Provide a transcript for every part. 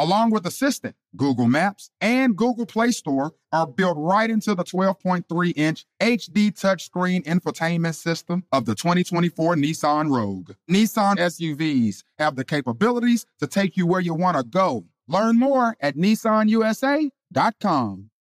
Along with Assistant, Google Maps and Google Play Store are built right into the 12.3 inch HD touchscreen infotainment system of the 2024 Nissan Rogue. Nissan SUVs have the capabilities to take you where you want to go. Learn more at nissanusa.com.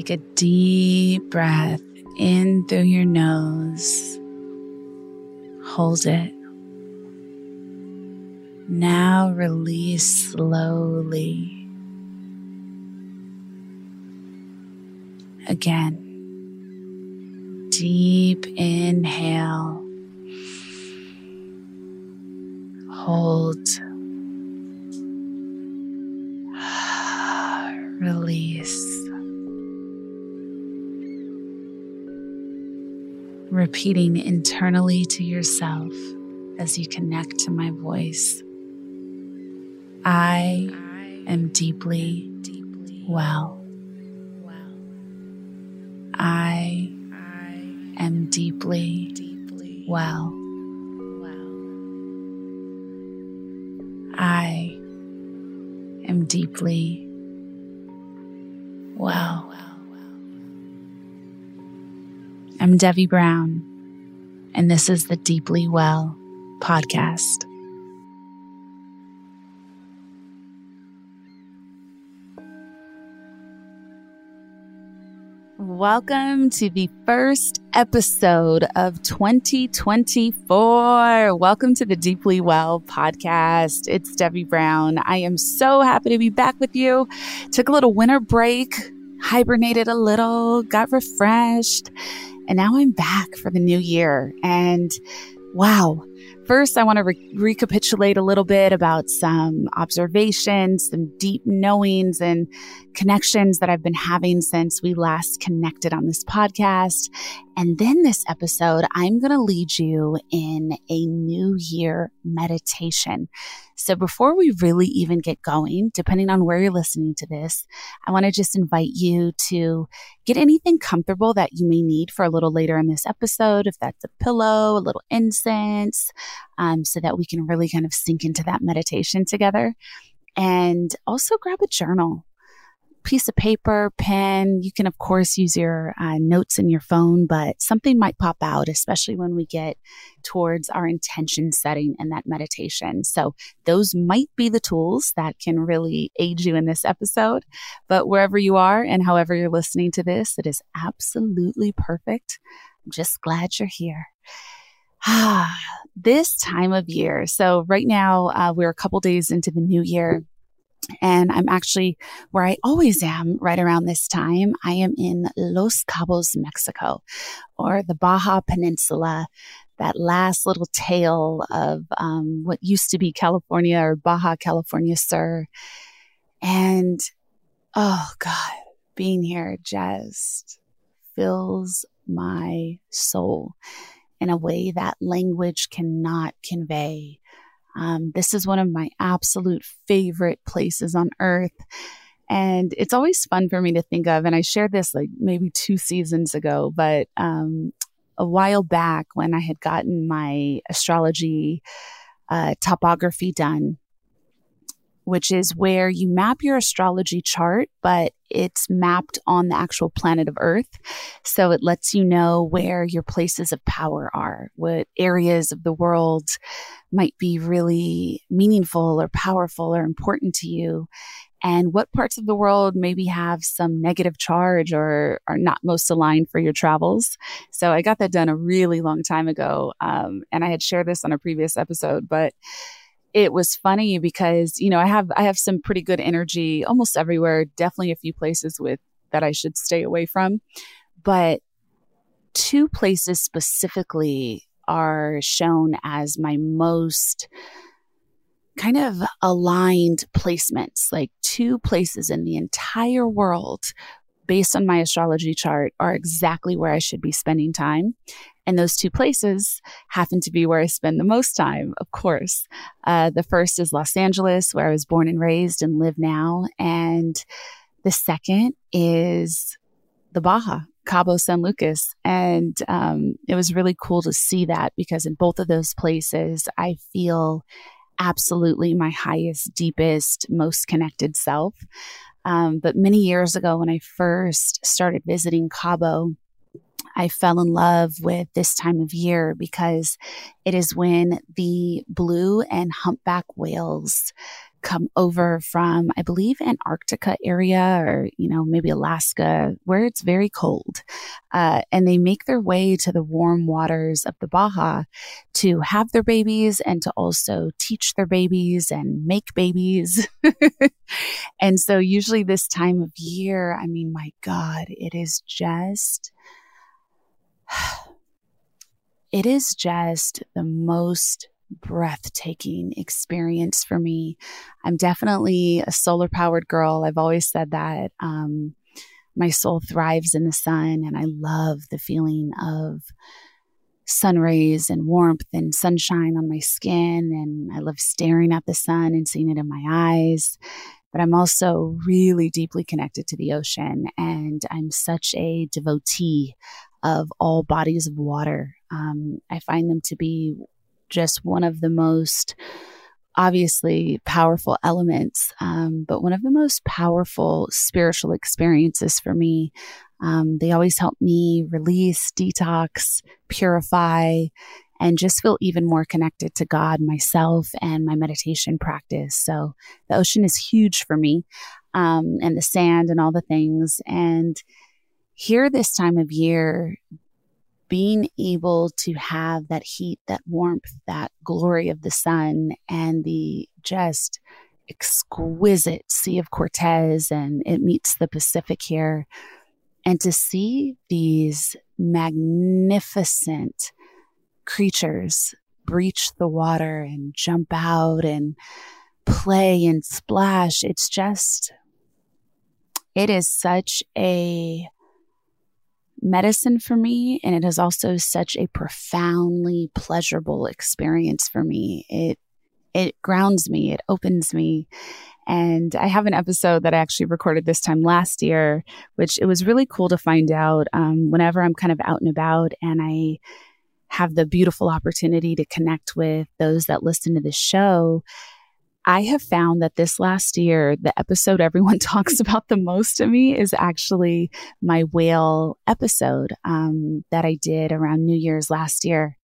Take a deep breath in through your nose. Hold it. Now release slowly. Again. Deep inhale. Hold. Release. Repeating internally to yourself as you connect to my voice. I am deeply well. I am deeply well. I am deeply well. Devi Brown, and this is the Deeply Well podcast. Welcome to the first episode of 2024. Welcome to the Deeply Well podcast. It's Devi Brown. I am so happy to be back with you. Took a little winter break, hibernated a little, got refreshed, and now I'm back for the new year. And wow, First, I want to re- recapitulate a little bit about some observations, some deep knowings and connections that I've been having since we last connected on this podcast. And then this episode, I'm going to lead you in a new year meditation. So before we really even get going, depending on where you're listening to this, I want to just invite you to get anything comfortable that you may need for a little later in this episode. If that's a pillow, a little incense, um, so that we can really kind of sink into that meditation together. And also grab a journal piece of paper, pen. You can, of course, use your uh, notes in your phone, but something might pop out, especially when we get towards our intention setting and that meditation. So, those might be the tools that can really aid you in this episode. But wherever you are and however you're listening to this, it is absolutely perfect. I'm just glad you're here. Ah, this time of year. So, right now, uh, we're a couple days into the new year. And I'm actually where I always am right around this time. I am in Los Cabos, Mexico, or the Baja Peninsula, that last little tail of um, what used to be California or Baja California Sur. And oh God, being here just fills my soul in a way that language cannot convey. Um, this is one of my absolute favorite places on earth. And it's always fun for me to think of. And I shared this like maybe two seasons ago, but um, a while back when I had gotten my astrology uh, topography done, which is where you map your astrology chart, but it's mapped on the actual planet of Earth. So it lets you know where your places of power are, what areas of the world might be really meaningful or powerful or important to you. And what parts of the world maybe have some negative charge or are not most aligned for your travels. So I got that done a really long time ago. Um, and I had shared this on a previous episode, but it was funny because you know i have i have some pretty good energy almost everywhere definitely a few places with that i should stay away from but two places specifically are shown as my most kind of aligned placements like two places in the entire world based on my astrology chart are exactly where I should be spending time. And those two places happen to be where I spend the most time, of course. Uh, the first is Los Angeles, where I was born and raised and live now. And the second is the Baja, Cabo San Lucas. And um, it was really cool to see that because in both of those places, I feel absolutely my highest, deepest, most connected self. Um, but many years ago, when I first started visiting Cabo, I fell in love with this time of year because it is when the blue and humpback whales come over from, I believe, Antarctica area or, you know, maybe Alaska, where it's very cold. Uh, and they make their way to the warm waters of the Baja to have their babies and to also teach their babies and make babies. and so, usually, this time of year, I mean, my God, it is just. It is just the most breathtaking experience for me. I'm definitely a solar powered girl. I've always said that. Um, my soul thrives in the sun, and I love the feeling of sun rays and warmth and sunshine on my skin. And I love staring at the sun and seeing it in my eyes. But I'm also really deeply connected to the ocean, and I'm such a devotee of all bodies of water. Um, I find them to be just one of the most obviously powerful elements, um, but one of the most powerful spiritual experiences for me. Um, they always help me release, detox, purify, and just feel even more connected to God, myself, and my meditation practice. So the ocean is huge for me, um, and the sand and all the things. And here, this time of year, being able to have that heat, that warmth, that glory of the sun, and the just exquisite Sea of Cortez, and it meets the Pacific here. And to see these magnificent creatures breach the water and jump out and play and splash. It's just, it is such a medicine for me. And it is also such a profoundly pleasurable experience for me. It, it grounds me, it opens me. And I have an episode that I actually recorded this time last year, which it was really cool to find out um, whenever I'm kind of out and about and I have the beautiful opportunity to connect with those that listen to the show. I have found that this last year, the episode everyone talks about the most to me is actually my whale episode um, that I did around New Year's last year.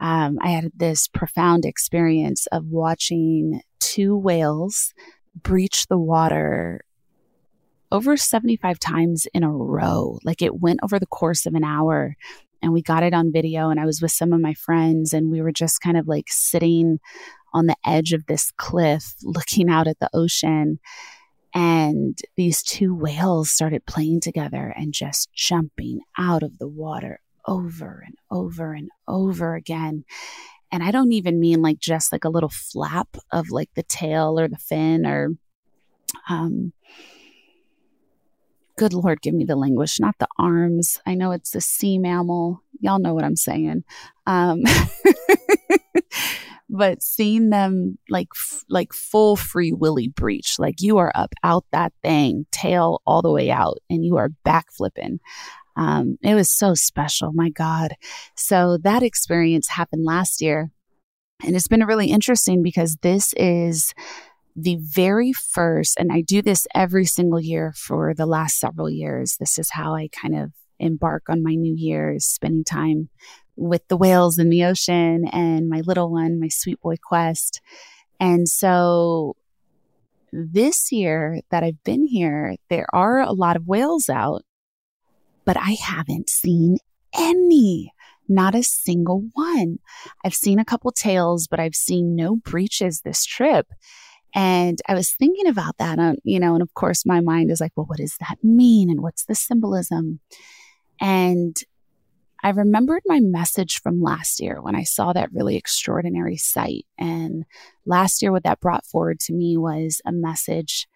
Um, I had this profound experience of watching two whales breach the water over 75 times in a row. Like it went over the course of an hour and we got it on video and I was with some of my friends and we were just kind of like sitting on the edge of this cliff looking out at the ocean and these two whales started playing together and just jumping out of the water over and over and over again. And I don't even mean like just like a little flap of like the tail or the fin or, um, good Lord, give me the language, not the arms. I know it's a sea mammal. Y'all know what I'm saying. Um, but seeing them like f- like full free willy breach, like you are up out that thing, tail all the way out, and you are back flipping. Um, it was so special. My God. So that experience happened last year. And it's been really interesting because this is the very first, and I do this every single year for the last several years. This is how I kind of embark on my new year's spending time with the whales in the ocean and my little one, my sweet boy Quest. And so this year that I've been here, there are a lot of whales out but I haven't seen any. Not a single one. I've seen a couple tails, but I've seen no breaches this trip. And I was thinking about that, uh, you know, and of course my mind is like, well, what does that mean? And what's the symbolism? And I remembered my message from last year when I saw that really extraordinary sight. And last year, what that brought forward to me was a message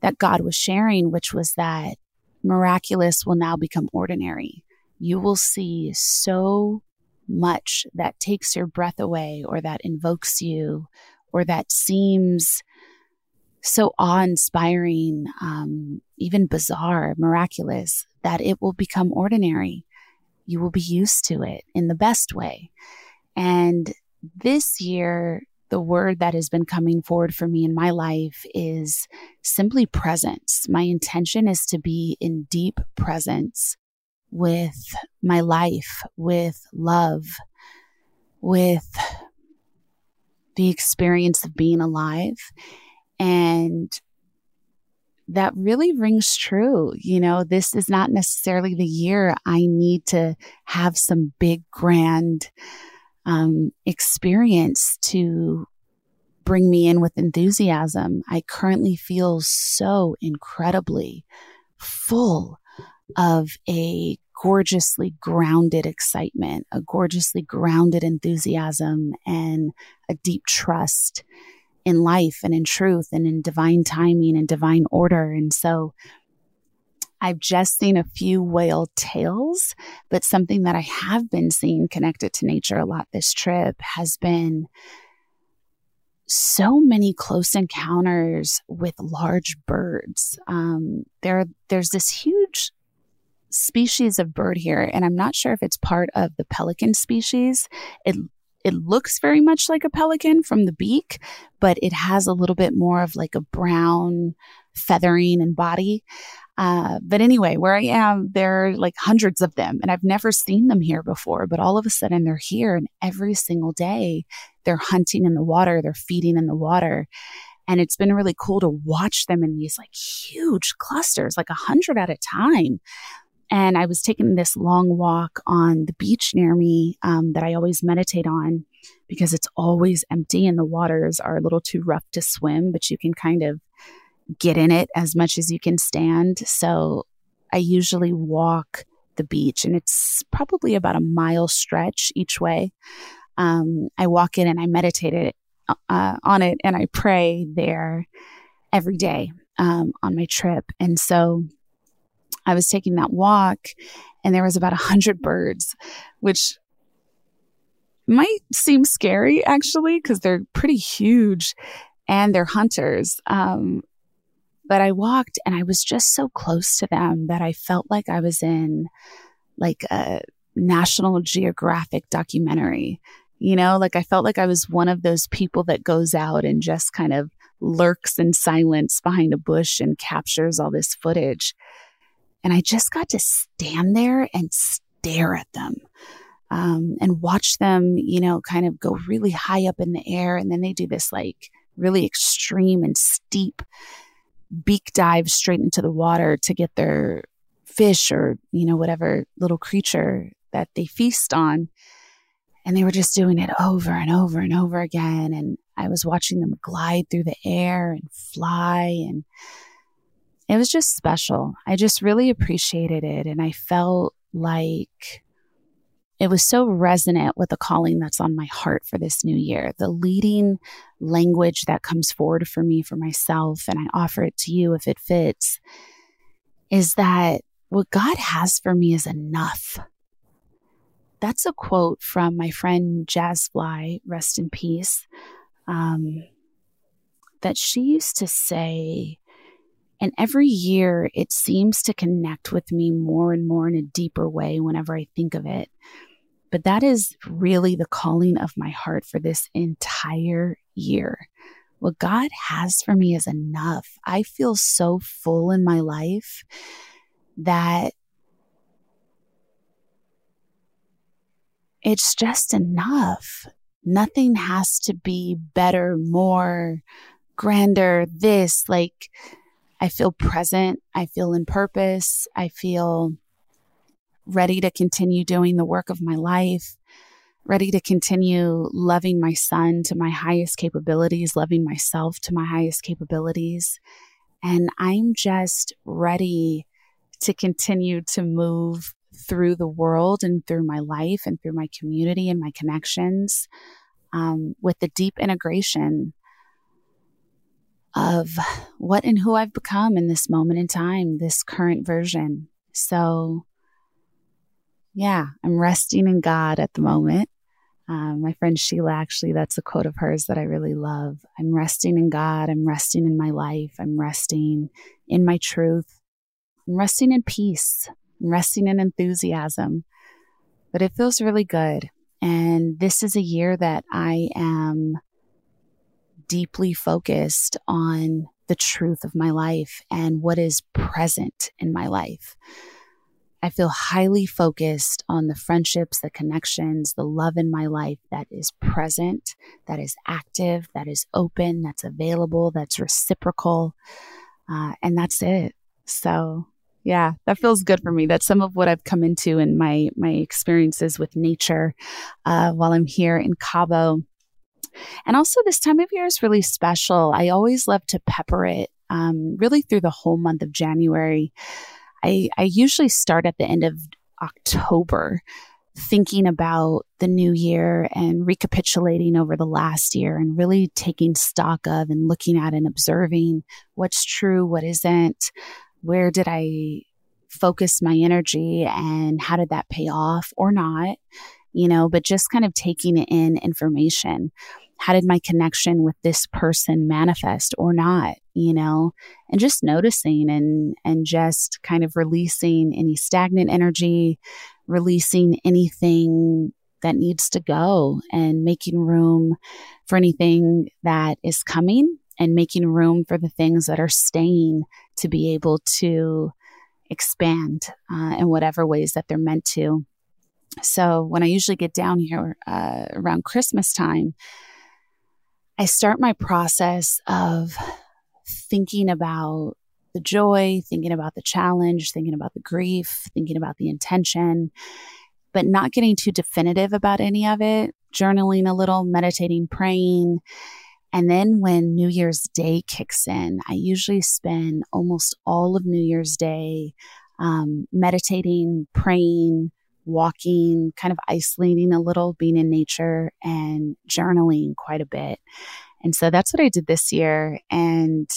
that God was sharing, which was that miraculous will now become ordinary. You will see so much that takes your breath away or that invokes you or that seems so awe inspiring, um, even bizarre, miraculous, that it will become ordinary. You will be used to it in the best way. And this year, the word that has been coming forward for me in my life is simply presence. My intention is to be in deep presence with my life, with love, with the experience of being alive. And that really rings true. You know, this is not necessarily the year I need to have some big, grand um, experience to bring me in with enthusiasm. I currently feel so incredibly full of a gorgeously grounded excitement, a gorgeously grounded enthusiasm, and a deep trust in life and in truth and in divine timing and divine order. And so I've just seen a few whale tails, but something that I have been seeing connected to nature a lot this trip has been so many close encounters with large birds. Um, there, there's this huge species of bird here, and I'm not sure if it's part of the pelican species. It it looks very much like a pelican from the beak, but it has a little bit more of like a brown feathering and body. Uh, but anyway, where I am, there are like hundreds of them, and I've never seen them here before. But all of a sudden, they're here, and every single day, they're hunting in the water, they're feeding in the water. And it's been really cool to watch them in these like huge clusters, like a hundred at a time. And I was taking this long walk on the beach near me um, that I always meditate on because it's always empty and the waters are a little too rough to swim, but you can kind of get in it as much as you can stand. So I usually walk the beach and it's probably about a mile stretch each way. um, I walk in and I meditate uh, on it and I pray there every day um, on my trip. And so I was taking that walk and there was about a hundred birds, which might seem scary actually, because they're pretty huge and they're hunters. Um, but I walked and I was just so close to them that I felt like I was in like a National Geographic documentary. You know, like I felt like I was one of those people that goes out and just kind of lurks in silence behind a bush and captures all this footage. And I just got to stand there and stare at them um, and watch them, you know, kind of go really high up in the air. And then they do this like really extreme and steep beak dive straight into the water to get their fish or, you know, whatever little creature that they feast on. And they were just doing it over and over and over again. And I was watching them glide through the air and fly. And it was just special. I just really appreciated it. And I felt like it was so resonant with the calling that's on my heart for this new year. The leading language that comes forward for me for myself, and I offer it to you if it fits, is that what God has for me is enough. That's a quote from my friend Jazz Fly, rest in peace, um, that she used to say, and every year it seems to connect with me more and more in a deeper way whenever I think of it. But that is really the calling of my heart for this entire year. What God has for me is enough. I feel so full in my life that it's just enough. Nothing has to be better, more, grander, this. Like, I feel present. I feel in purpose. I feel ready to continue doing the work of my life, ready to continue loving my son to my highest capabilities, loving myself to my highest capabilities. And I'm just ready to continue to move through the world and through my life and through my community and my connections um, with the deep integration of what and who I've become in this moment in time, this current version. So, yeah, I'm resting in God at the moment. Um, my friend Sheila, actually, that's a quote of hers that I really love. I'm resting in God. I'm resting in my life. I'm resting in my truth. I'm resting in peace. I'm resting in enthusiasm. But it feels really good. And this is a year that I am deeply focused on the truth of my life and what is present in my life. I feel highly focused on the friendships, the connections, the love in my life that is present, that is active, that is open, that's available, that's reciprocal. Uh, and that's it. So yeah, that feels good for me. That's some of what I've come into in my my experiences with nature uh, while I'm here in Cabo. And also, this time of year is really special. I always love to pepper it um, really through the whole month of January. I, I usually start at the end of October thinking about the new year and recapitulating over the last year and really taking stock of and looking at and observing what's true, what isn't, where did I focus my energy and how did that pay off or not, you know, but just kind of taking in information. How did my connection with this person manifest or not, you know, and just noticing and, and just kind of releasing any stagnant energy, releasing anything that needs to go and making room for anything that is coming and making room for the things that are staying to be able to expand uh, in whatever ways that they're meant to. So when I usually get down here uh, around Christmas time, I start my process of thinking about the joy, thinking about the challenge, thinking about the grief, thinking about the intention, but not getting too definitive about any of it, journaling a little, meditating, praying, and then when New Year's Day kicks in, I usually spend almost all of New Year's Day um, meditating, praying, walking, kind of isolating a little, being in nature and journaling quite a bit. And so that's what I did this year. And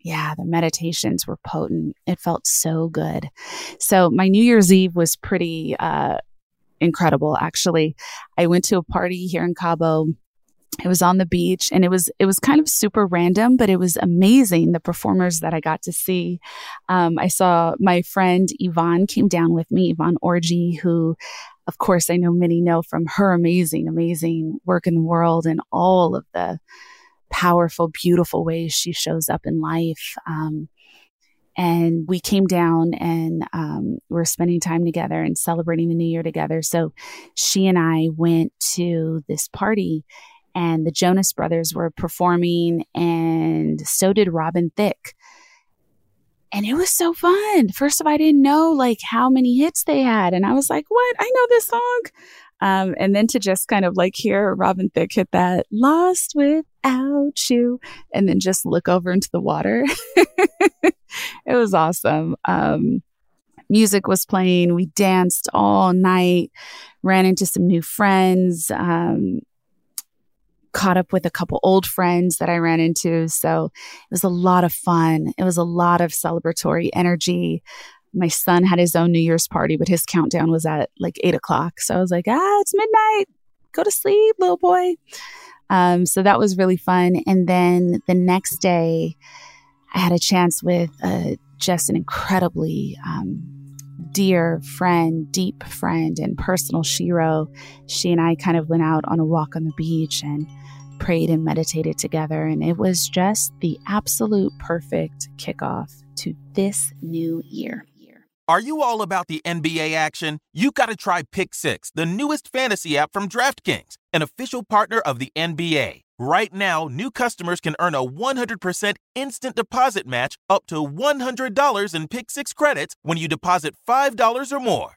yeah, the meditations were potent. It felt so good. So my New Year's Eve was pretty uh, incredible, actually. I went to a party here in Cabo it was on the beach and it was it was kind of super random but it was amazing the performers that i got to see. Um, i saw my friend yvonne came down with me yvonne orji who of course i know many know from her amazing amazing work in the world and all of the powerful beautiful ways she shows up in life. Um, and we came down and um, we are spending time together and celebrating the new year together. So she and i went to this party and the Jonas Brothers were performing, and so did Robin Thicke. And it was so fun. First of all, I didn't know like how many hits they had. And I was like, what? I know this song. Um, and then to just kind of like hear Robin Thicke hit that lost without you and then just look over into the water. it was awesome. Um, music was playing. We danced all night, ran into some new friends. Um, caught up with a couple old friends that I ran into. So it was a lot of fun. It was a lot of celebratory energy. My son had his own New Year's party, but his countdown was at like eight o'clock. So I was like, ah, it's midnight. Go to sleep, little boy. Um, so that was really fun. And then the next day, I had a chance with uh, just an incredibly um, dear friend, deep friend, and personal Shiro. She and I kind of went out on a walk on the beach and prayed and meditated together. And it was just the absolute perfect kickoff to this new year. Are you all about the NBA action? You got to try Pick Six, the newest fantasy app from DraftKings, an official partner of the NBA. Right now, new customers can earn a 100% instant deposit match up to $100 in Pick Six credits when you deposit $5 or more.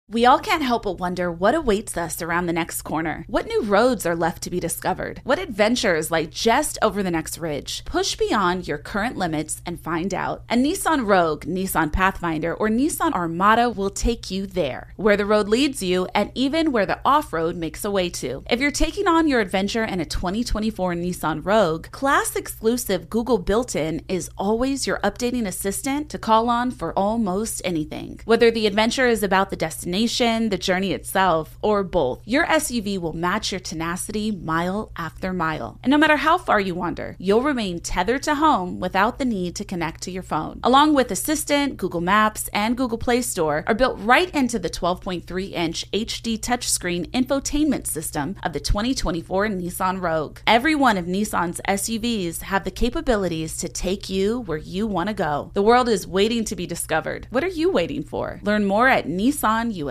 We all can't help but wonder what awaits us around the next corner. What new roads are left to be discovered? What adventures lie just over the next ridge? Push beyond your current limits and find out. A Nissan Rogue, Nissan Pathfinder, or Nissan Armada will take you there, where the road leads you and even where the off road makes a way to. If you're taking on your adventure in a 2024 Nissan Rogue, class exclusive Google built in is always your updating assistant to call on for almost anything. Whether the adventure is about the destination, destination, the journey itself, or both, your SUV will match your tenacity mile after mile. And no matter how far you wander, you'll remain tethered to home without the need to connect to your phone. Along with Assistant, Google Maps, and Google Play Store are built right into the 12.3 inch HD touchscreen infotainment system of the 2024 Nissan Rogue. Every one of Nissan's SUVs have the capabilities to take you where you want to go. The world is waiting to be discovered. What are you waiting for? Learn more at Nissan US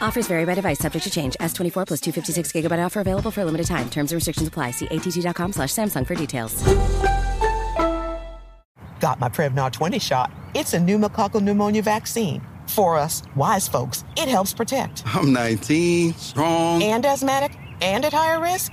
Offers vary by device, subject to change. S24 plus 256 gigabyte offer available for a limited time. Terms and restrictions apply. See att.com slash Samsung for details. Got my Prevnar 20 shot. It's a pneumococcal pneumonia vaccine. For us, wise folks, it helps protect. I'm 19, strong. And asthmatic and at higher risk?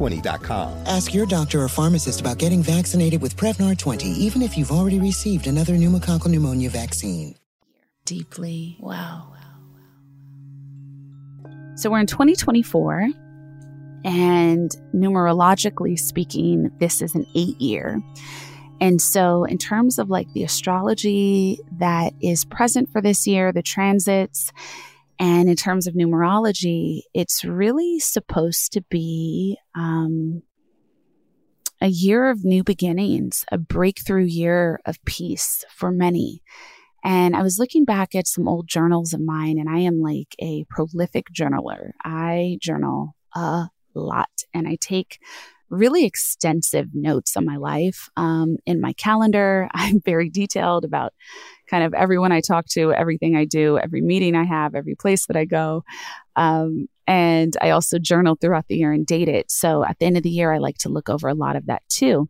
Prevnar20.com. Ask your doctor or pharmacist about getting vaccinated with Prevnar 20, even if you've already received another pneumococcal pneumonia vaccine. Deeply. Wow. So we're in 2024, and numerologically speaking, this is an eight year. And so, in terms of like the astrology that is present for this year, the transits, and in terms of numerology, it's really supposed to be um, a year of new beginnings, a breakthrough year of peace for many. And I was looking back at some old journals of mine, and I am like a prolific journaler. I journal a lot, and I take really extensive notes on my life. Um, in my calendar, I'm very detailed about kind of everyone I talk to, everything I do, every meeting I have, every place that I go. Um, and I also journal throughout the year and date it. So at the end of the year, I like to look over a lot of that too.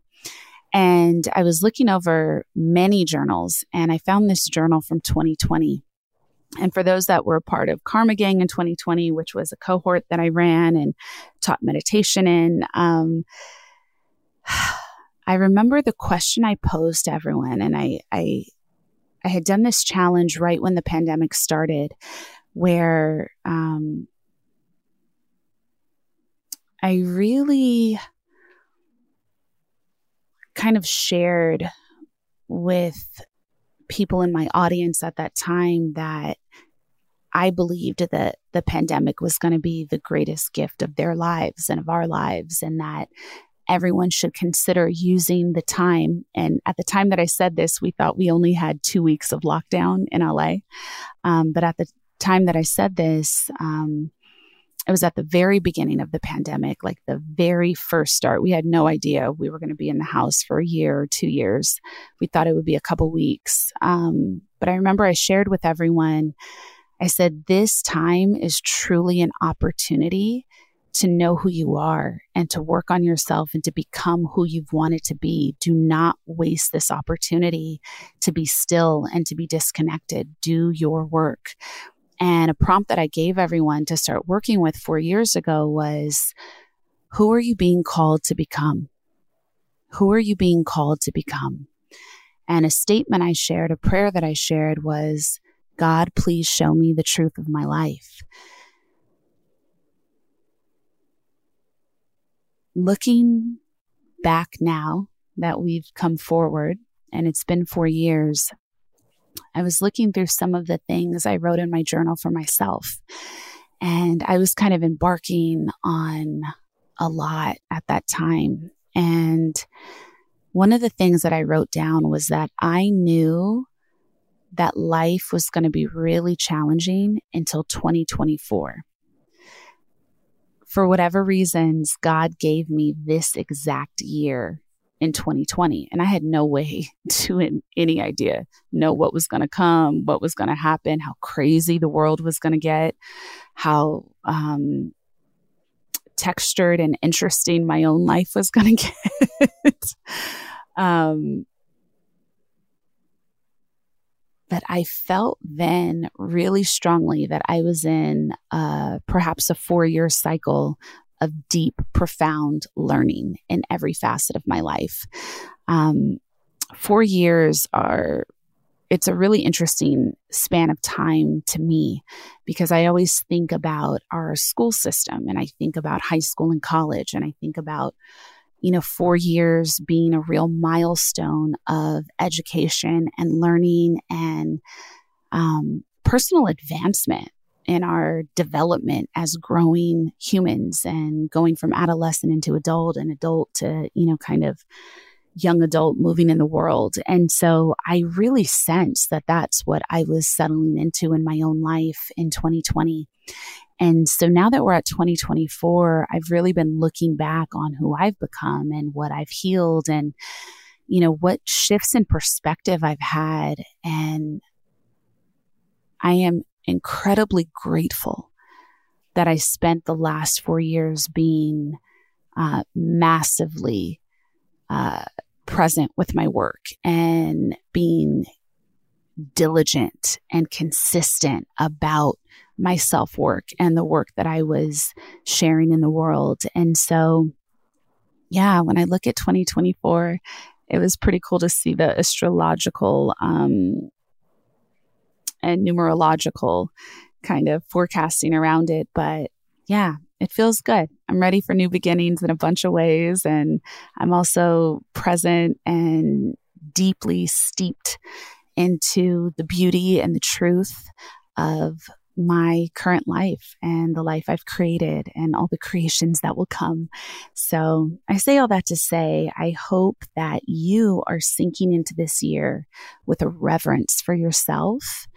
And I was looking over many journals and I found this journal from 2020. And for those that were part of Karma Gang in 2020, which was a cohort that I ran and taught meditation in, um, I remember the question I posed to everyone, and I, I, I had done this challenge right when the pandemic started, where um, I really kind of shared with people in my audience at that time that I believed that the pandemic was going to be the greatest gift of their lives and of our lives, and that everyone should consider using the time. And at the time that I said this, we thought we only had two weeks of lockdown in LA. Um, but at the time that I said this, um, it was at the very beginning of the pandemic, like the very first start. We had no idea we were going to be in the house for a year or two years. We thought it would be a couple weeks. Um, but I remember I shared with everyone, I said, this time is truly an opportunity to know who you are and to work on yourself and to become who you've wanted to be. Do not waste this opportunity to be still and to be disconnected. Do your work. And a prompt that I gave everyone to start working with four years ago was Who are you being called to become? Who are you being called to become? And a statement I shared, a prayer that I shared was God, please show me the truth of my life. Looking back now that we've come forward, and it's been four years, I was looking through some of the things I wrote in my journal for myself. And I was kind of embarking on a lot at that time. And one of the things that I wrote down was that I knew that life was going to be really challenging until 2024. For whatever reasons, God gave me this exact year in 2020. And I had no way to, any idea, know what was going to come, what was going to happen, how crazy the world was going to get, how um, textured and interesting my own life was going to get. um, but I felt then really strongly that I was in uh, perhaps a four year cycle of deep, profound learning in every facet of my life. Um, four years are it's a really interesting span of time to me because I always think about our school system and I think about high school and college and I think about you know 4 years being a real milestone of education and learning and um, personal advancement in our development as growing humans and going from adolescent into adult and adult to you know kind of young adult moving in the world. And so I really sense that that's what I was settling into in my own life in 2020. And so now that we're at 2024, I've really been looking back on who I've become and what I've healed and, you know, what shifts in perspective I've had. And I am incredibly grateful that I spent the last four years being uh, massively uh, present with my work and being diligent and consistent about my self work and the work that I was sharing in the world. And so, yeah, when I look at 2024, it was pretty cool to see the astrological um, and numerological kind of forecasting around it. But yeah, it feels good. I'm ready for new beginnings in a bunch of ways. And I'm also present and deeply steeped into the beauty and the truth of my current life and the life I've created and all the creations that will come. So I say all that to say, I hope that you are sinking into this year with a reverence for yourself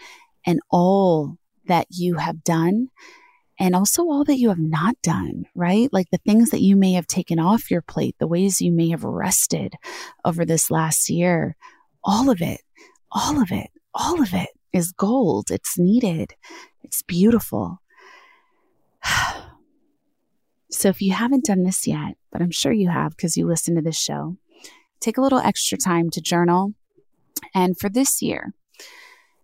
and all that you have done and also all that you have not done, right? Like the things that you may have taken off your plate, the ways you may have rested over this last year, all of it, all of it, all of it is gold. It's needed. It's beautiful. so if you haven't done this yet, but I'm sure you have because you listen to this show, take a little extra time to journal. And for this year,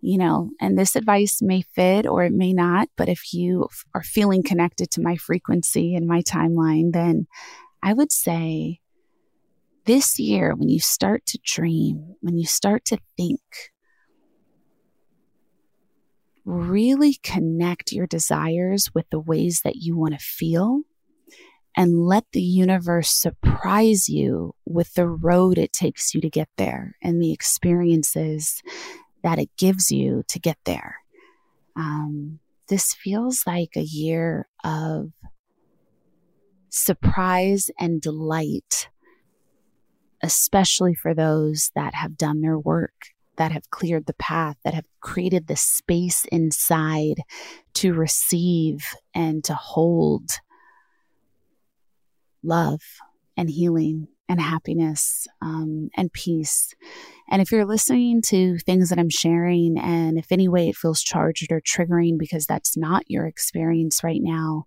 you know, and this advice may fit or it may not, but if you are feeling connected to my frequency and my timeline, then I would say this year, when you start to dream, when you start to think, really connect your desires with the ways that you want to feel and let the universe surprise you with the road it takes you to get there and the experiences that it gives you to get there. Um, this feels like a year of surprise and delight, especially for those that have done their work, that have cleared the path, that have created the space inside to receive and to hold love and healing and happiness um, and peace. And if you're listening to things that I'm sharing, and if any way it feels charged or triggering because that's not your experience right now,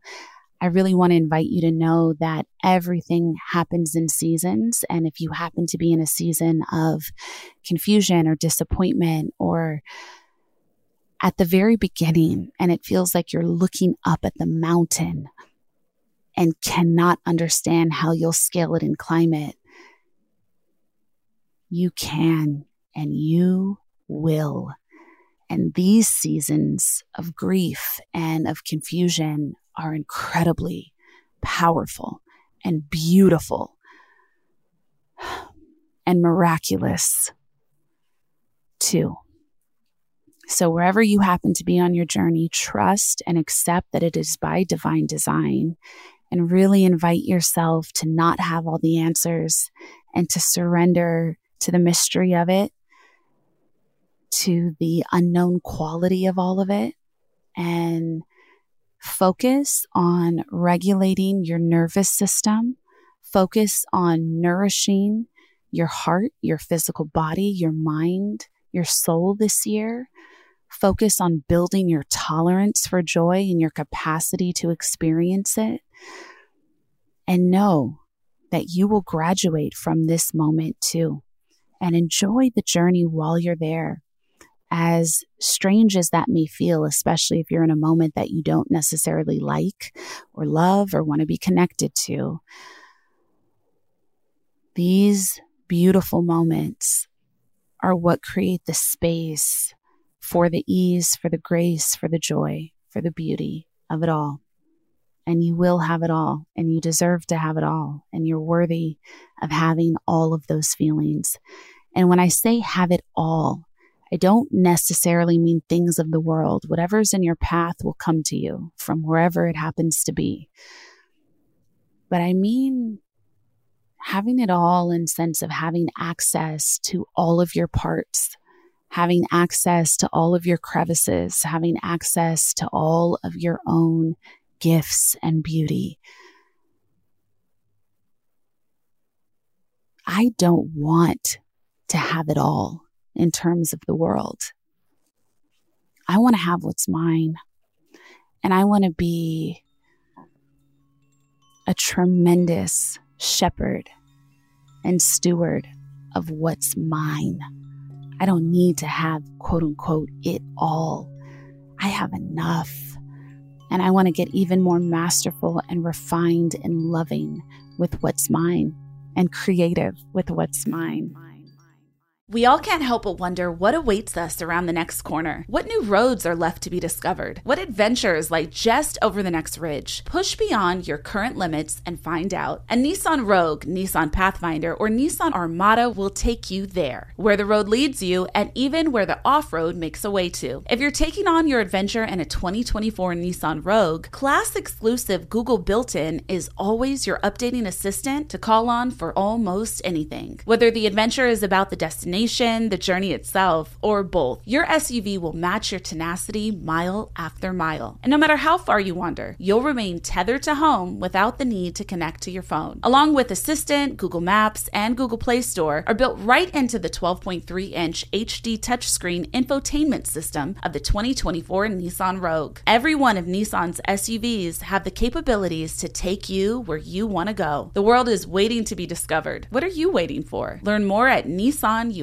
I really want to invite you to know that everything happens in seasons. And if you happen to be in a season of confusion or disappointment or at the very beginning, and it feels like you're looking up at the mountain and cannot understand how you'll scale it and climb it, you can and you will. And these seasons of grief and of confusion are incredibly powerful and beautiful and miraculous too. So, wherever you happen to be on your journey, trust and accept that it is by divine design and really invite yourself to not have all the answers and to surrender to the mystery of it, to the unknown quality of all of it, and focus on regulating your nervous system, focus on nourishing your heart, your physical body, your mind, your soul this year. Focus on building your tolerance for joy and your capacity to experience it and know that you will graduate from this moment too and enjoy the journey while you're there as strange as that may feel, especially if you're in a moment that you don't necessarily like or love or want to be connected to, these beautiful moments are what create the space for the ease, for the grace, for the joy, for the beauty of it all. And you will have it all, and you deserve to have it all, and you're worthy of having all of those feelings. And when I say have it all, I don't necessarily mean things of the world. Whatever's in your path will come to you from wherever it happens to be. But I mean having it all in sense of having access to all of your parts, having access to all of your crevices, having access to all of your own gifts and beauty. I don't want to have it all in terms of the world. I want to have what's mine. And I want to be a tremendous shepherd and steward of what's mine. I don't need to have quote unquote it all. I have enough. And I want to get even more masterful and refined and loving with what's mine and creative with what's mine. We all can't help but wonder what awaits us around the next corner. What new roads are left to be discovered? What adventures lie just over the next ridge? Push beyond your current limits and find out. A Nissan Rogue, Nissan Pathfinder, or Nissan Armada will take you there, where the road leads you, and even where the off road makes a way to. If you're taking on your adventure in a 2024 Nissan Rogue, class exclusive Google built in is always your updating assistant to call on for almost anything. Whether the adventure is about the destination, destination, the journey itself, or both, your SUV will match your tenacity mile after mile. And no matter how far you wander, you'll remain tethered to home without the need to connect to your phone. Along with Assistant, Google Maps, and Google Play Store are built right into the 12.3 inch HD touchscreen infotainment system of the 2024 Nissan Rogue. Every one of Nissan's SUVs have the capabilities to take you where you want to go. The world is waiting to be discovered. What are you waiting for? Learn more at Nissan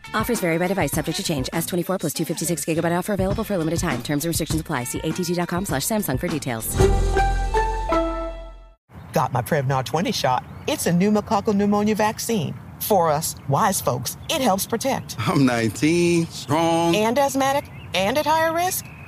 Offers vary by device, subject to change. S24 plus 256 gigabyte offer available for a limited time. Terms and restrictions apply. See att.com slash Samsung for details. Got my Prevnar 20 shot. It's a pneumococcal pneumonia vaccine. For us, wise folks, it helps protect. I'm 19, strong, and asthmatic, and at higher risk.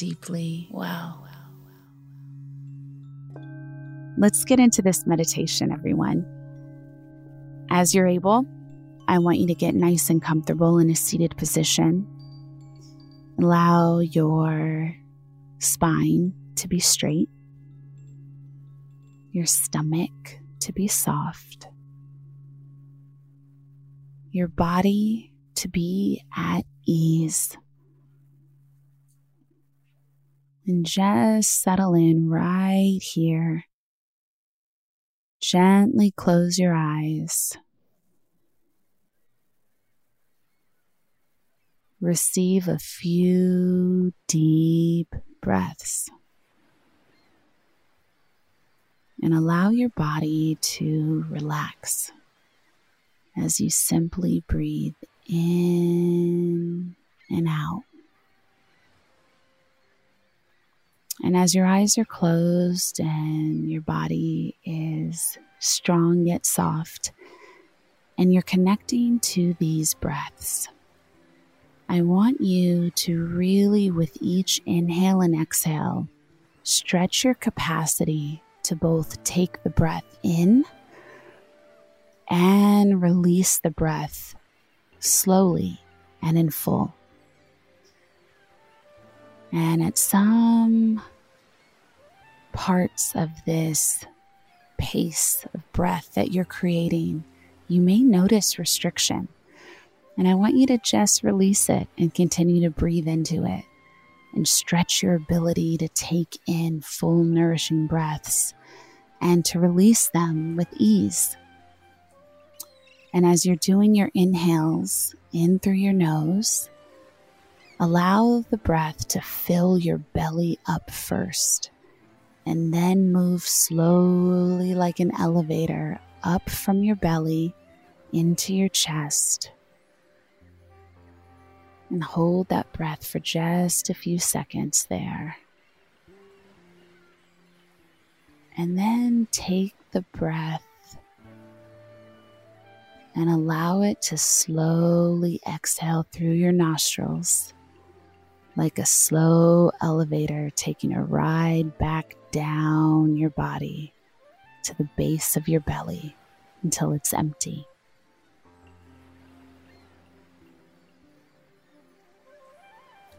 deeply well. Let's get into this meditation, everyone. As you're able, I want you to get nice and comfortable in a seated position. Allow your spine to be straight, your stomach to be soft, your body to be at ease. And just settle in right here. Gently close your eyes. Receive a few deep breaths. And allow your body to relax as you simply breathe in and out. And as your eyes are closed and your body is strong yet soft, and you're connecting to these breaths, I want you to really, with each inhale and exhale, stretch your capacity to both take the breath in and release the breath slowly and in full. And at some parts of this pace of breath that you're creating, you may notice restriction. And I want you to just release it and continue to breathe into it and stretch your ability to take in full, nourishing breaths and to release them with ease. And as you're doing your inhales in through your nose, allow the breath to fill your belly up first and then move slowly like an elevator up from your belly into your chest and hold that breath for just a few seconds there. And then take the breath and allow it to slowly exhale through your nostrils like a slow elevator taking a ride back down your body to the base of your belly until it's empty.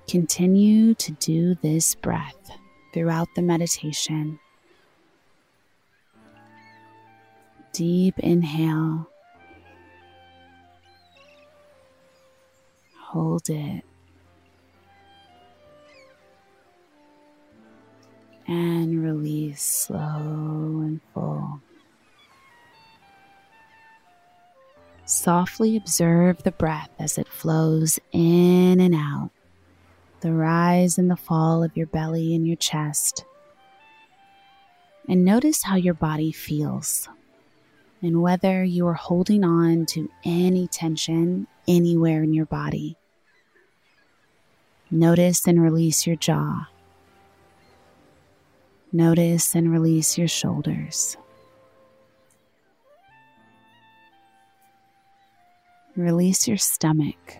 Continue to do this breath throughout the meditation. Deep inhale. Hold it. And release slow and full. Softly observe the breath as it flows in and out the rise and the fall of your belly and your chest. And notice how your body feels and whether you are holding on to any tension anywhere in your body. Notice and release your jaw. Notice and release your shoulders. Release your stomach.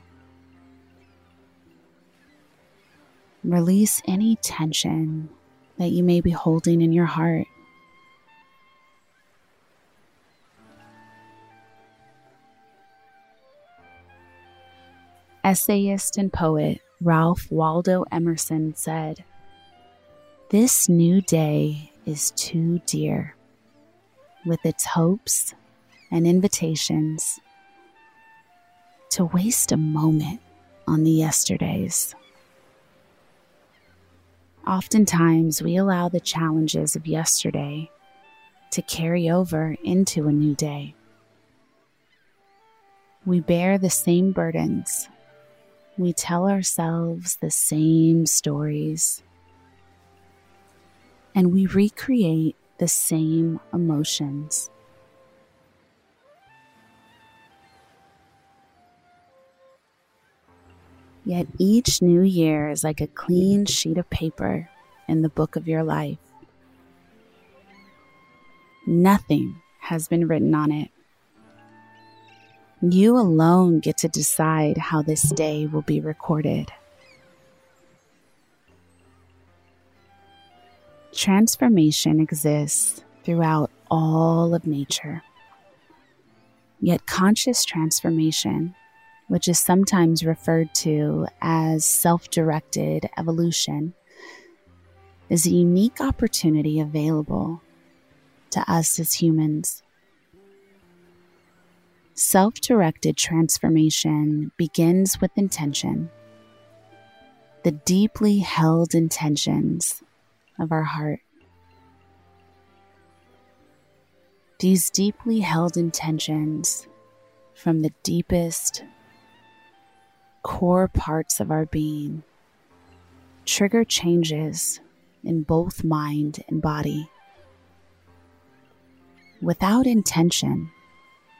Release any tension that you may be holding in your heart. Essayist and poet Ralph Waldo Emerson said, This new day is too dear, with its hopes and invitations, to waste a moment on the yesterdays. Oftentimes, we allow the challenges of yesterday to carry over into a new day. We bear the same burdens. We tell ourselves the same stories. And we recreate the same emotions. Yet each new year is like a clean sheet of paper in the book of your life. Nothing has been written on it. You alone get to decide how this day will be recorded. Transformation exists throughout all of nature. Yet, conscious transformation, which is sometimes referred to as self directed evolution, is a unique opportunity available to us as humans. Self directed transformation begins with intention, the deeply held intentions of our heart. These deeply held intentions from the deepest core parts of our being trigger changes in both mind and body. Without intention,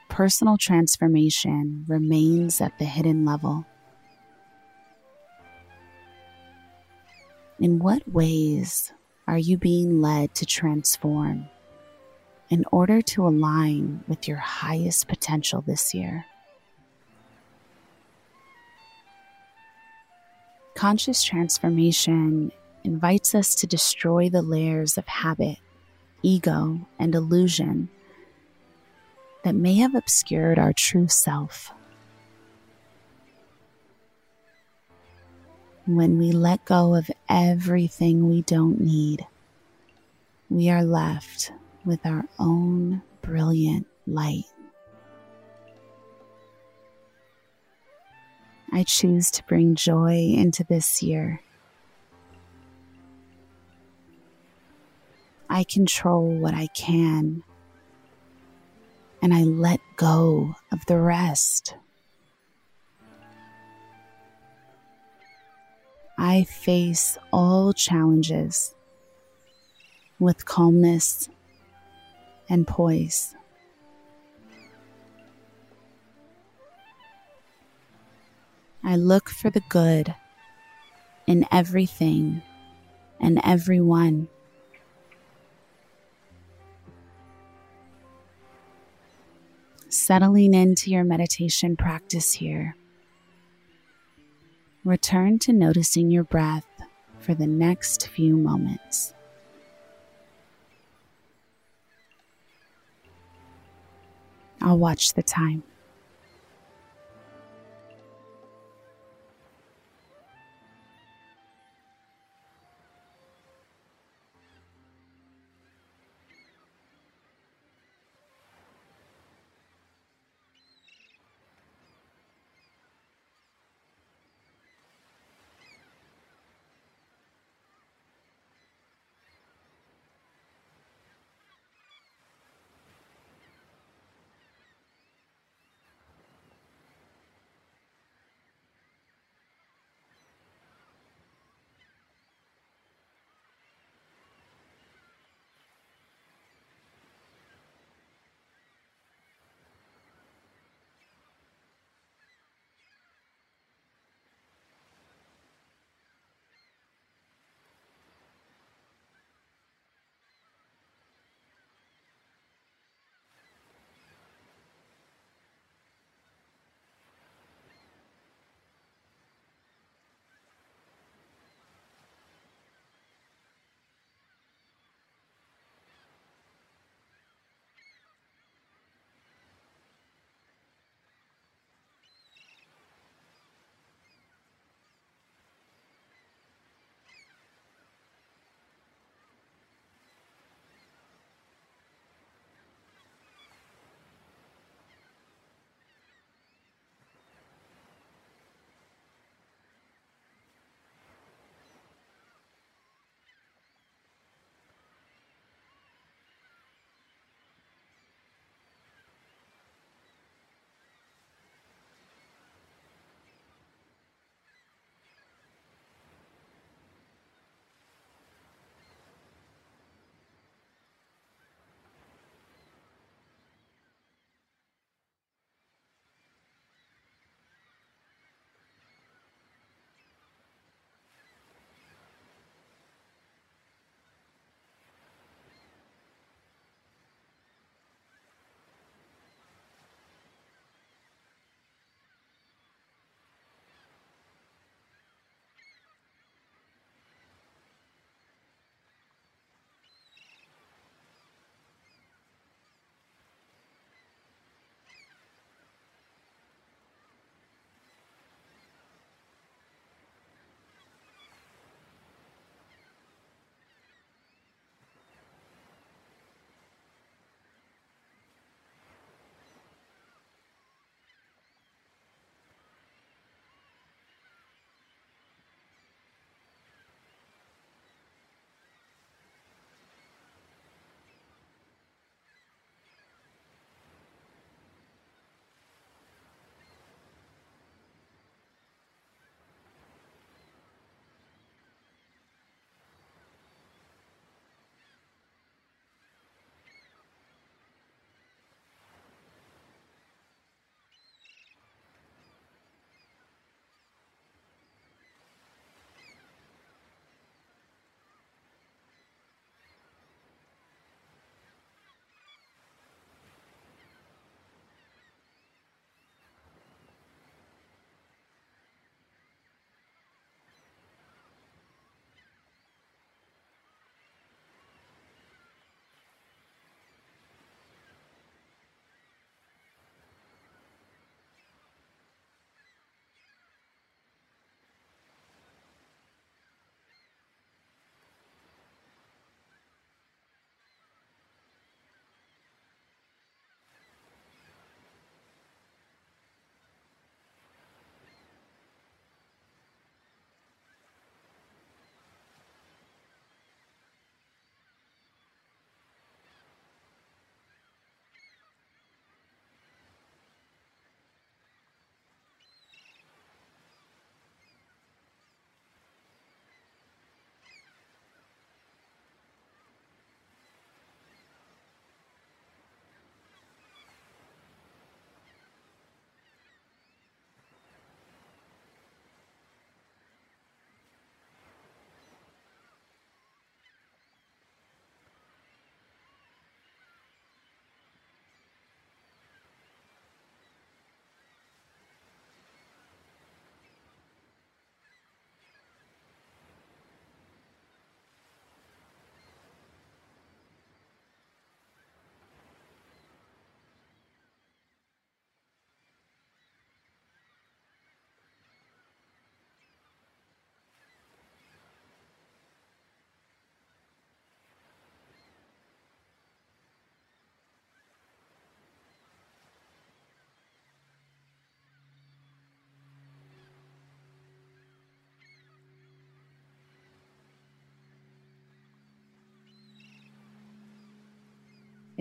personal transformation remains at the hidden level. In what ways are you being led to transform? in order to align with your highest potential this year. Conscious transformation invites us to destroy the layers of habit, ego, and illusion that may have obscured our true self. When we let go of everything we don't need, we are left with our own brilliant light. I choose to bring joy into this year. I control what I can, and I let go of the rest. I face all challenges with calmness and poise. I look for the good in everything and everyone. Settling into your meditation practice here. Return to noticing your breath for the next few moments. I'll watch the time.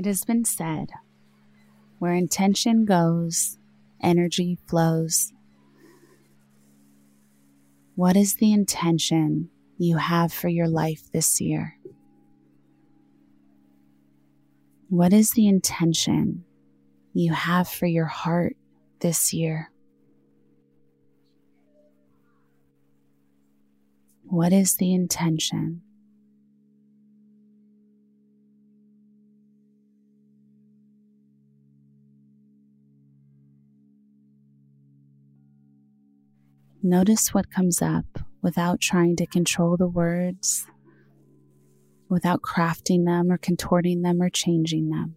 It has been said where intention goes, energy flows. What is the intention you have for your life this year? What is the intention you have for your heart this year? What is the intention? Notice what comes up without trying to control the words, without crafting them or contorting them or changing them.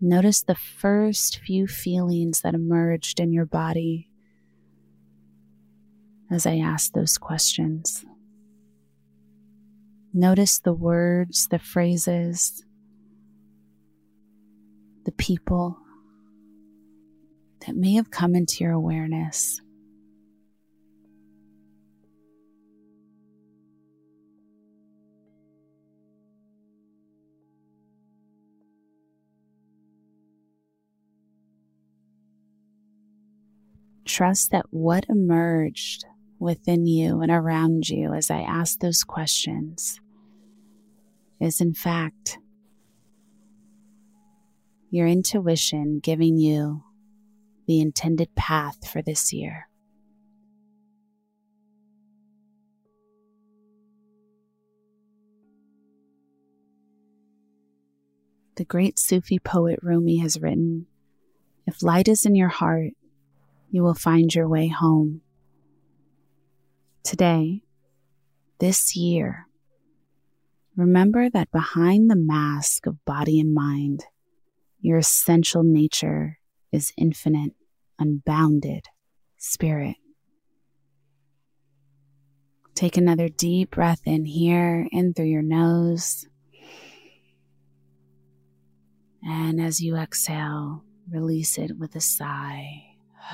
Notice the first few feelings that emerged in your body as I ask those questions. Notice the words, the phrases, the people that may have come into your awareness. Trust that what emerged within you and around you as I ask those questions is, in fact, your intuition giving you the intended path for this year. The great Sufi poet Rumi has written If light is in your heart, you will find your way home. Today, this year, remember that behind the mask of body and mind, your essential nature is infinite, unbounded spirit. Take another deep breath in here, in through your nose. And as you exhale, release it with a sigh.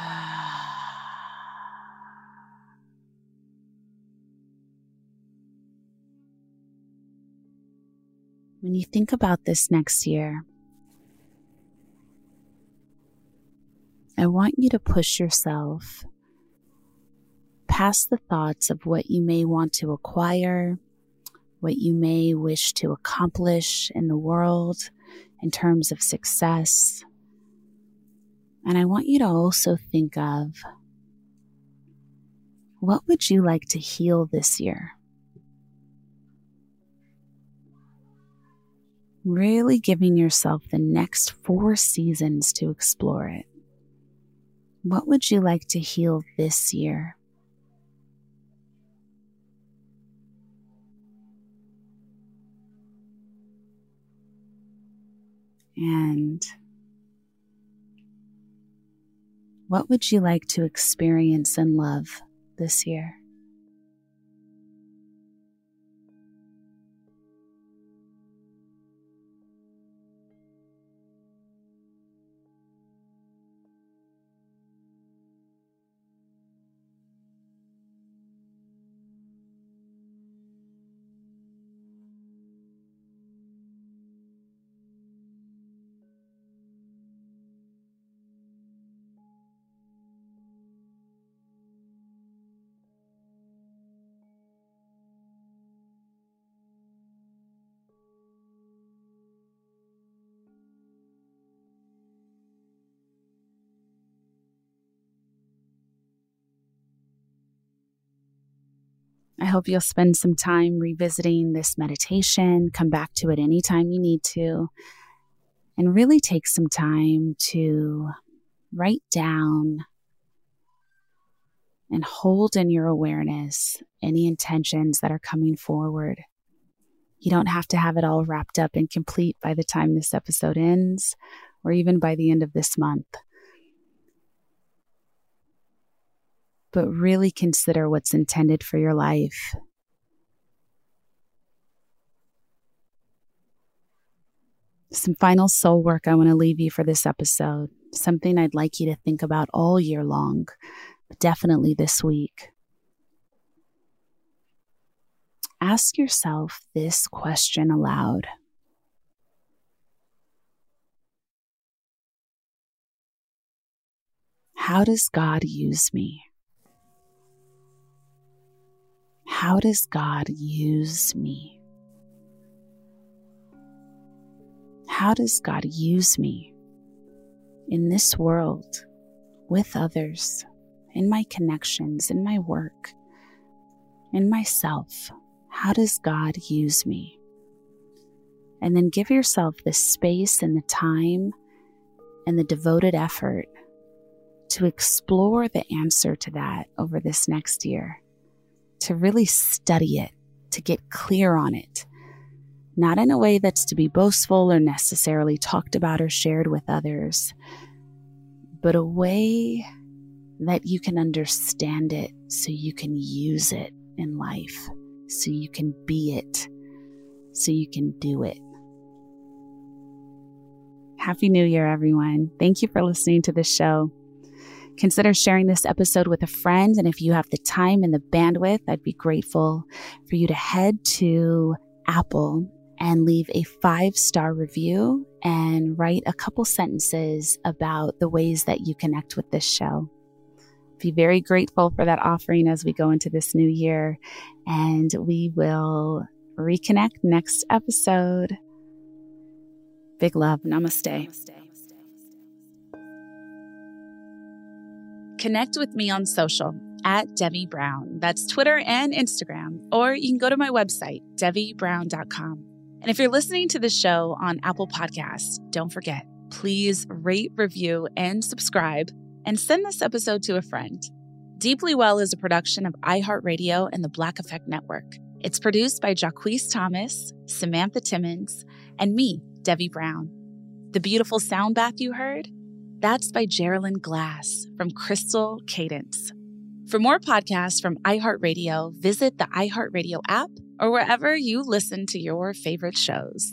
When you think about this next year, I want you to push yourself past the thoughts of what you may want to acquire, what you may wish to accomplish in the world in terms of success, and I want you to also think of what would you like to heal this year? Really giving yourself the next four seasons to explore it. What would you like to heal this year? And what would you like to experience and love this year? Hope you'll spend some time revisiting this meditation, come back to it anytime you need to, and really take some time to write down and hold in your awareness any intentions that are coming forward. You don't have to have it all wrapped up and complete by the time this episode ends or even by the end of this month. but really consider what's intended for your life. Some final soul work I want to leave you for this episode, something I'd like you to think about all year long, but definitely this week. Ask yourself this question aloud. How does God use me? How does God use me? How does God use me in this world, with others, in my connections, in my work, in myself? How does God use me? And then give yourself the space and the time and the devoted effort to explore the answer to that over this next year, to really study it, to get clear on it, not in a way that's to be boastful or necessarily talked about or shared with others, but a way that you can understand it so you can use it in life, so you can be it, so you can do it. Happy New Year, everyone. Thank you for listening to this show. Consider sharing this episode with a friend. And if you have the time and the bandwidth, I'd be grateful for you to head to Apple and leave a five star review and write a couple sentences about the ways that you connect with this show. Be very grateful for that offering as we go into this new year, and we will reconnect next episode. Big love. Namaste. Connect with me on social at Devi Brown. That's Twitter and Instagram. Or you can go to my website, devibrown.com. And if you're listening to the show on Apple Podcasts, don't forget, please rate, review, and subscribe, and send this episode to a friend. Deeply Well is a production of iHeartRadio and the Black Effect Network. It's produced by Jacquees Thomas, Samantha Timmons, and me, Devi Brown. The beautiful sound bath you heard? That's by Geraldine Glass from Crystal Cadence. For more podcasts from iHeartRadio, visit the iHeartRadio app or wherever you listen to your favorite shows.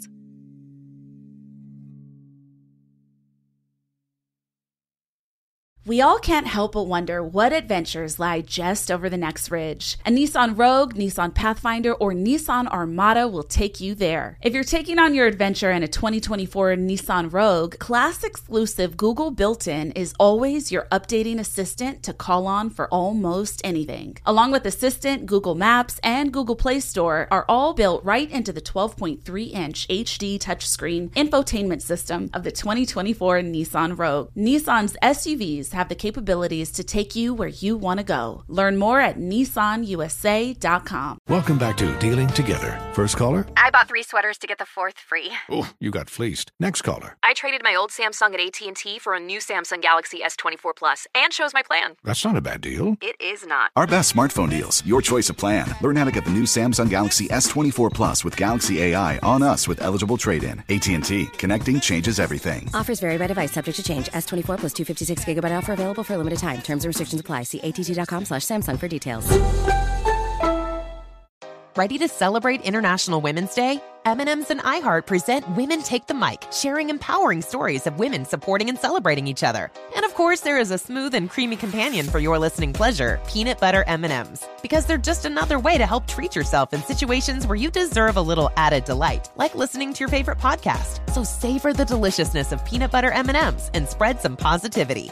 We all can't help but wonder what adventures lie just over the next ridge. A Nissan Rogue, Nissan Pathfinder, or Nissan Armada will take you there. If you're taking on your adventure in a 2024 Nissan Rogue, class exclusive Google built in is always your updating assistant to call on for almost anything. Along with Assistant, Google Maps, and Google Play Store are all built right into the 12.3 inch HD touchscreen infotainment system of the 2024 Nissan Rogue. Nissan's SUVs have the capabilities to take you where you want to go. Learn more at nissanusa.com. Welcome back to Dealing Together. First caller? I bought three sweaters to get the fourth free. Oh, you got fleeced. Next caller. I traded my old Samsung at AT&T for a new Samsung Galaxy S24 Plus and chose my plan. That's not a bad deal. It is not. Our best smartphone deals, your choice of plan. Learn how to get the new Samsung Galaxy S24 Plus with Galaxy AI on us with eligible trade-in. AT&T. Connecting changes everything. Offers vary by device, subject to change. S24 plus 256 gigabyte offer available for a limited time. Terms and restrictions apply. See att.com slash Samsung for details. Ready to celebrate International Women's Day? M&M's and iHeart present Women Take the Mic, sharing empowering stories of women supporting and celebrating each other. And of course, there is a smooth and creamy companion for your listening pleasure, peanut butter M&Ms, because they're just another way to help treat yourself in situations where you deserve a little added delight, like listening to your favorite podcast. So savor the deliciousness of peanut butter M&Ms and spread some positivity.